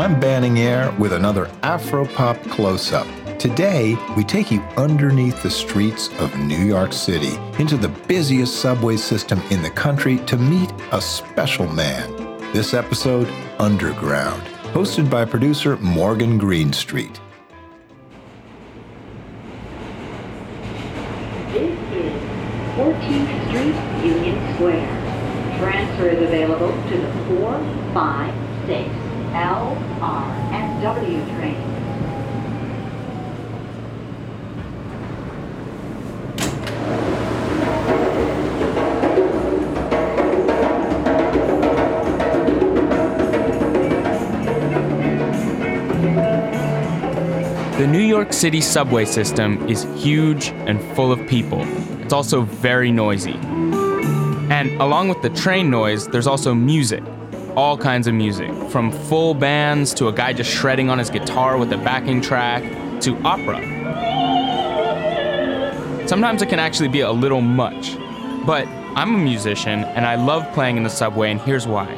I'm Banning with another Afropop close up. Today, we take you underneath the streets of New York City into the busiest subway system in the country to meet a special man. This episode, Underground, hosted by producer Morgan Greenstreet. This is 14th Street, Union Square. Transfer is available to the 456 L, R, and W train. The New York City subway system is huge and full of people. It's also very noisy. And along with the train noise, there's also music. All kinds of music, from full bands to a guy just shredding on his guitar with a backing track to opera. Sometimes it can actually be a little much. But I'm a musician and I love playing in the subway, and here's why.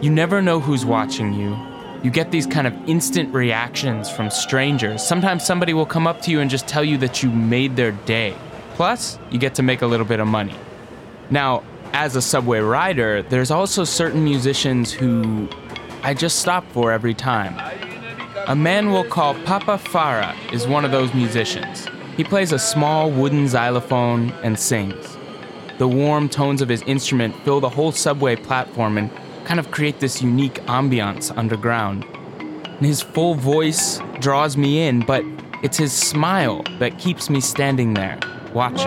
You never know who's watching you, you get these kind of instant reactions from strangers. Sometimes somebody will come up to you and just tell you that you made their day. Plus, you get to make a little bit of money. Now, as a subway rider, there's also certain musicians who I just stop for every time. A man we'll call Papa Farah is one of those musicians. He plays a small wooden xylophone and sings. The warm tones of his instrument fill the whole subway platform and kind of create this unique ambiance underground. And his full voice draws me in, but it's his smile that keeps me standing there, watching.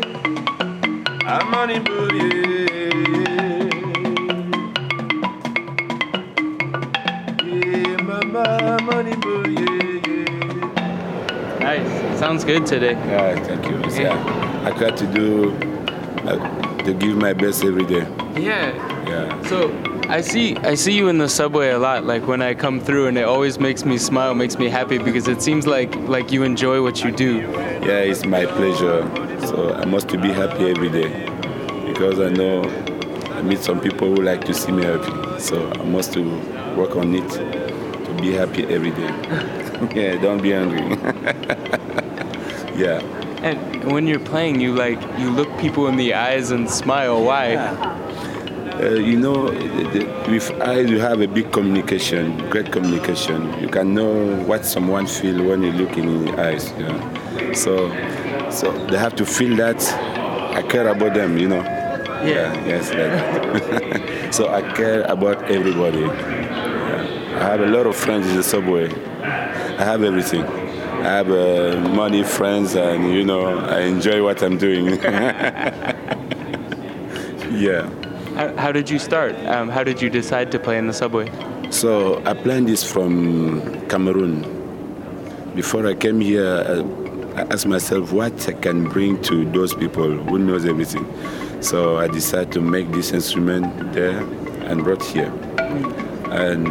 Nice. Sounds good today. Yeah, thank you. Yeah, I try to do uh, to give my best every day. Yeah. Yeah. So I see I see you in the subway a lot, like when I come through and it always makes me smile, makes me happy because it seems like like you enjoy what you do. Yeah, it's my pleasure. So I must be happy every day because I know I meet some people who like to see me happy. So I must to work on it to be happy every day. yeah, don't be angry. yeah. And when you're playing, you like you look people in the eyes and smile. Why? Uh, you know, the, the, with eyes you have a big communication, great communication. You can know what someone feel when you look in the eyes. You know? So, so they have to feel that I care about them. You know. Yeah. yes. Like so I care about everybody. Yeah. I have a lot of friends in the subway. I have everything. I have uh, money, friends, and you know I enjoy what I'm doing. yeah. How, how did you start? Um, how did you decide to play in the subway? So I planned this from Cameroon. Before I came here, I asked myself what I can bring to those people who knows everything. So I decided to make this instrument there and brought here. And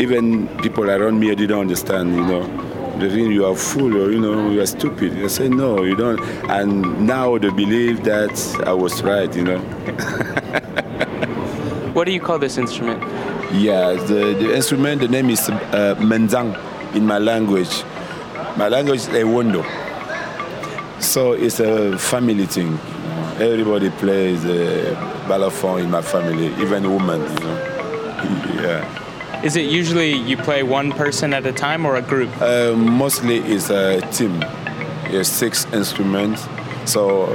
even people around me didn't understand, you know. They think you are fool or you know you are stupid. I say no, you don't. And now they believe that I was right, you know. What do you call this instrument? Yeah, the, the instrument, the name is uh, menzang in my language. My language is Ewondo. So it's a family thing. Everybody plays uh, balafon in my family, even women, you know. Yeah. Is it usually you play one person at a time or a group? Uh, mostly it's a team. It's six instruments. So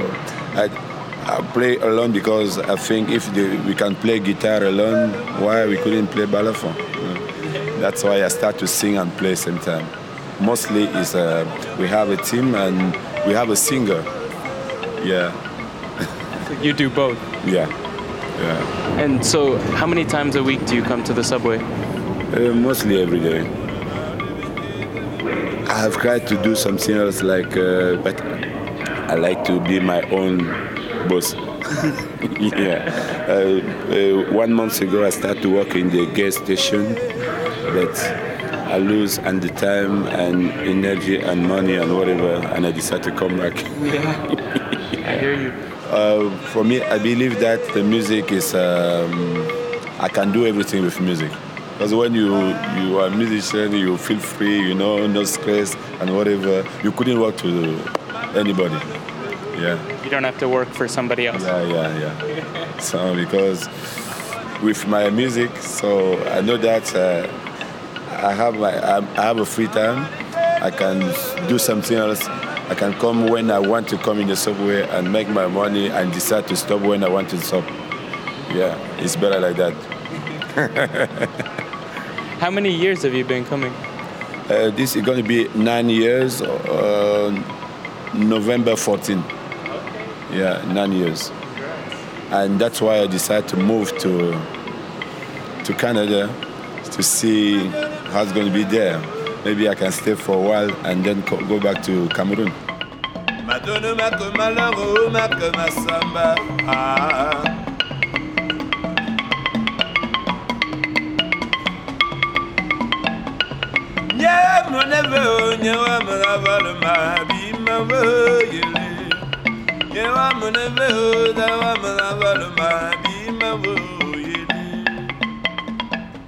I, I play alone because I think if the, we can play guitar alone, why we couldn't play balafon? You know? That's why I start to sing and play same time. Mostly is uh, we have a team and we have a singer. Yeah, You do both. yeah, yeah. And so, how many times a week do you come to the subway? Uh, mostly every day. I have tried to do something else, like, uh, but I like to be my own boss. yeah. Uh, uh, one month ago, I started to work in the gas station, but I lose and the time and energy and money and whatever, and I decide to come back. yeah, I hear you. Uh, for me, I believe that the music is. Um, I can do everything with music. Because when you you are a musician, you feel free, you know, no stress and whatever. You couldn't work to anybody. Yeah, You don't have to work for somebody else. yeah, yeah, yeah. So because with my music, so I know that uh, I have my I have a free time. I can do something else. I can come when I want to come in the subway and make my money and decide to stop when I want to stop. Yeah, it's better like that. How many years have you been coming? Uh, this is going to be nine years, uh, November 14. Yeah, nine years. And that's why I decided to move to to Canada to see it's going to be there. Maybe I can stay for a while and then go back to Cameroon.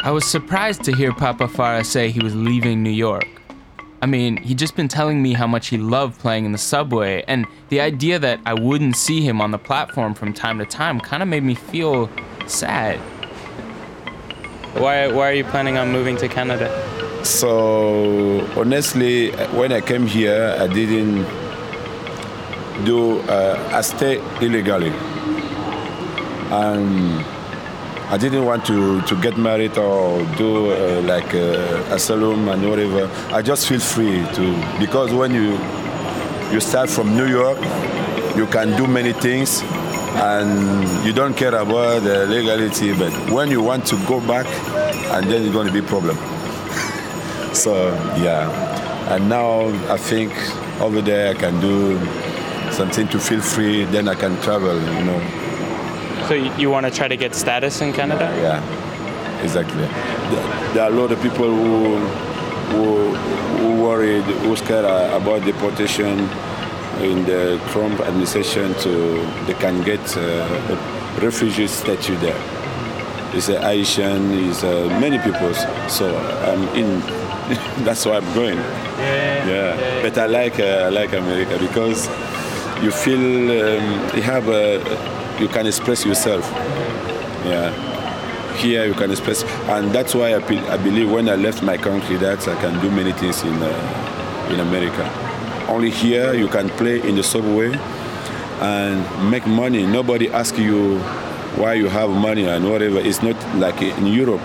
I was surprised to hear Papa Farah say he was leaving New York. I mean, he'd just been telling me how much he loved playing in the subway, and the idea that I wouldn't see him on the platform from time to time kind of made me feel sad. Why, why are you planning on moving to Canada? So honestly, when I came here, I didn't do. Uh, I stayed illegally, and I didn't want to, to get married or do uh, like uh, asylum and whatever. I just feel free to because when you you start from New York, you can do many things, and you don't care about the legality. But when you want to go back, and then it's going to be problem. So yeah, and now I think over there I can do something to feel free. Then I can travel, you know. So you, you want to try to get status in Canada? Yeah, exactly. There, there are a lot of people who who, who worried, who scared uh, about deportation in the Trump administration. To they can get uh, a refugee statue there. It's a Haitian, it's uh, many people. So I'm in. That's why I'm going. Yeah, but I like uh, I like America because you feel um, you have a, you can express yourself. Yeah, here you can express, and that's why I, I believe when I left my country that I can do many things in uh, in America. Only here you can play in the subway and make money. Nobody asks you why you have money and whatever. It's not like in Europe.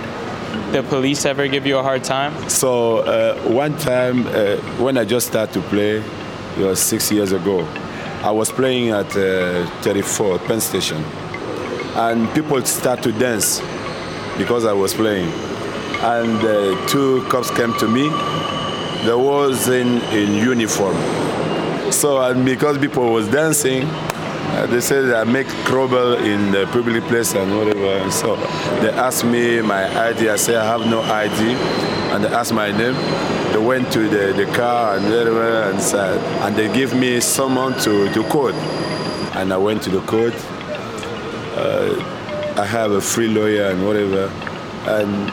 The police ever give you a hard time? So uh, one time uh, when I just started to play, it was six years ago, I was playing at uh, 34 Penn Station, and people start to dance because I was playing, and uh, two cops came to me. They was in in uniform, so and because people was dancing, uh, they said I make trouble in the public place and whatever. So they asked me my ID. I said I have no ID, and they asked my name. They went to the, the car and whatever and said, and they give me someone to to court, and I went to the court. Uh, I have a free lawyer and whatever, and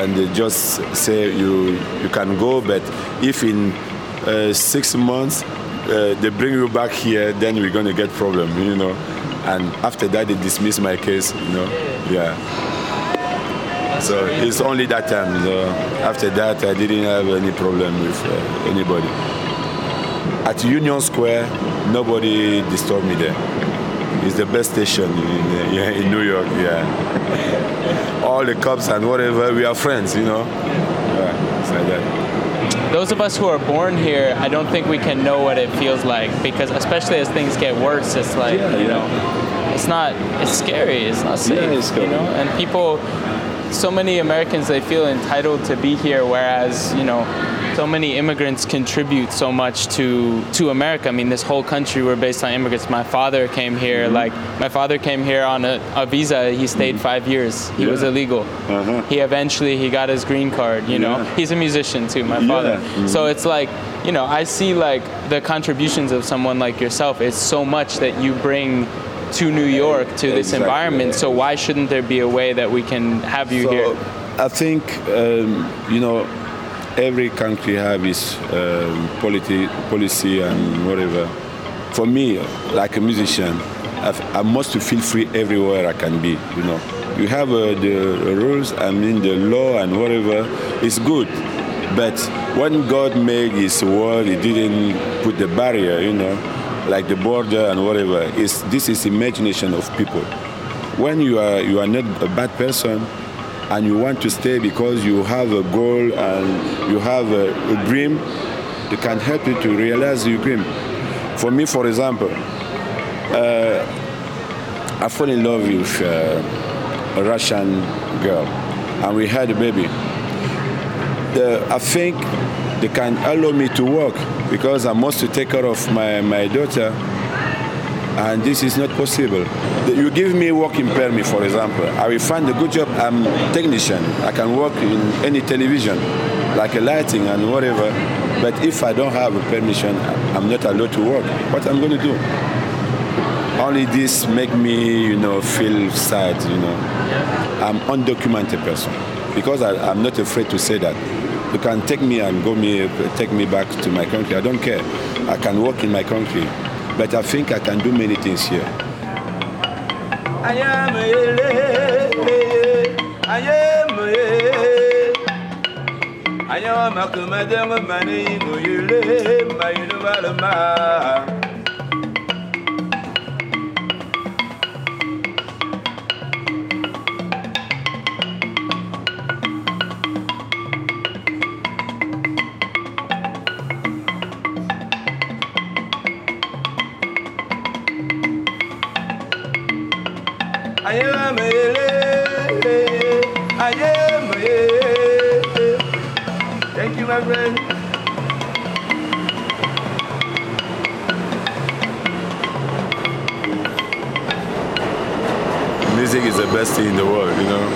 and they just say you you can go, but if in uh, six months uh, they bring you back here, then we're gonna get problem, you know. And after that, they dismiss my case, you know. Yeah. So it's only that time. So after that, I didn't have any problem with uh, anybody. At Union Square, nobody disturbed me there. It's the best station in, uh, in New York. Yeah. All the cops and whatever, we are friends. You know. Yeah, it's like that. Those of us who are born here, I don't think we can know what it feels like because, especially as things get worse, it's like Yeah, you yeah. know, it's not. It's scary. It's not safe. it's you scary. know, and people, so many Americans, they feel entitled to be here, whereas you know. So many immigrants contribute so much to to America. I mean, this whole country we're based on immigrants. My father came here, Mm-hmm. like my father came here on a, a visa. He stayed five years. He was illegal. Uh-huh. He eventually he got his green card. You know, Yeah. he's a musician too. My Yeah. father. Mhm. So it's like, you know, I see like the contributions of someone like yourself. It's so much that you bring to New York to this Exactly. environment. So why shouldn't there be a way that we can have you so here? I think um, you know every country have its um, policy and whatever. For me, like a musician, I've, I must feel free everywhere I can be. You know, you have uh, the rules. I mean, the law and whatever is good, but when God made His world, He didn't put the barrier. You know, like the border and whatever. Is this is imagination of people when you are you are not a bad person and you want to stay because you have a goal and you have a, a dream, they can help you to realize your dream. For me, for example, uh, I fell in love with uh, a Russian girl, and we had a baby. The, I think they can allow me to work because I must take care of my, my daughter and this is not possible. You give me working permit, for example, I will find a good job. I'm technician. I can work in any television, like a lighting and whatever. But if I don't have a permission, I'm not allowed to work. What I'm going to do? Only this make me, you know, feel sad. You know, I'm undocumented person because I, I'm not afraid to say that. You can take me and go me, take me back to my country. I don't care. I can work in my country, but I think I can do many things here. I am a I am a I am a commandant money go you my Thank you, my friend. Music is the best thing in the world, you know.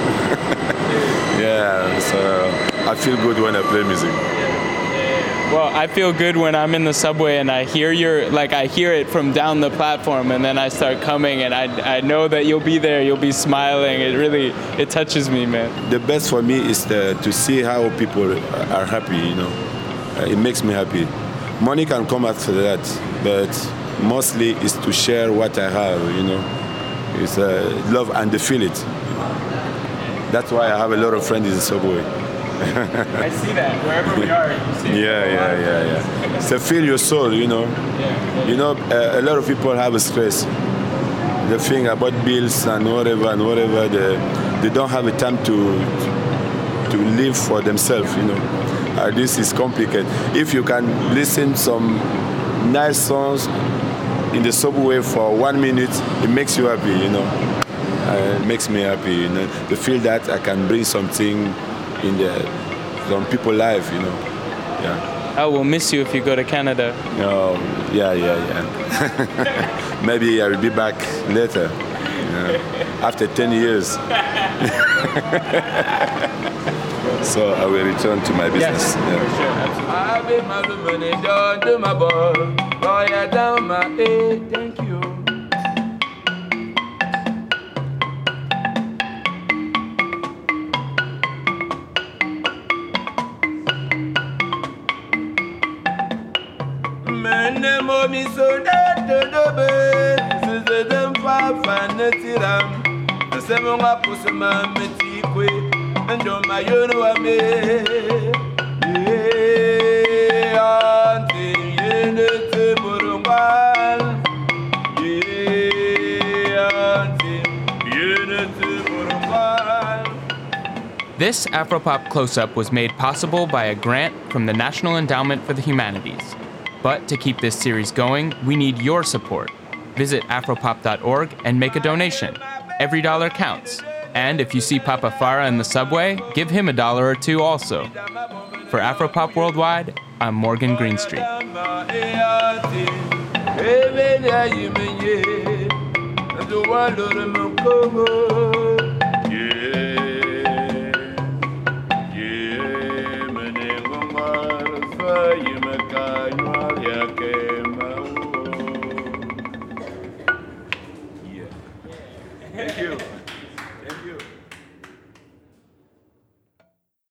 yeah, so I feel good when I play music. Well, I feel good when I'm in the subway and I hear your like I hear it from down the platform and then I start coming and I, I know that you'll be there, you'll be smiling. It really it touches me, man. The best for me is the, to see how people are happy, you know. Uh, it makes me happy. Money can come after that, but mostly is to share what I have, you know. It's uh, love and to feel it. That's why I have a lot of friends in the subway. I see that wherever we are. You see Yeah, yeah, yeah, yeah. It's to feel your soul, you know. You know, uh, a lot of people have a stress. The thing about bills and whatever and whatever, they, they don't have a time to to live for themselves, you know. Uh, this is complicated. If you can listen some nice songs in the subway for one minute, it makes you happy, you know. Uh, it makes me happy, you know. To feel that I can bring something in the some people's life, you know. Yeah. I will miss you if you go to Canada. Oh, yeah, yeah, yeah. Maybe I will be back later, you know, after 10 years. so I will return to my business. Yeah. I be my money down This Afropop Close Up was made possible by a grant from the National Endowment for the Humanities. But to keep this series going, we need your support. Visit afropop.org and make a donation. Every dollar counts. And if you see Papa Farah in the subway, give him a dollar or two also. For Afropop Worldwide, I'm Morgan Greenstreet.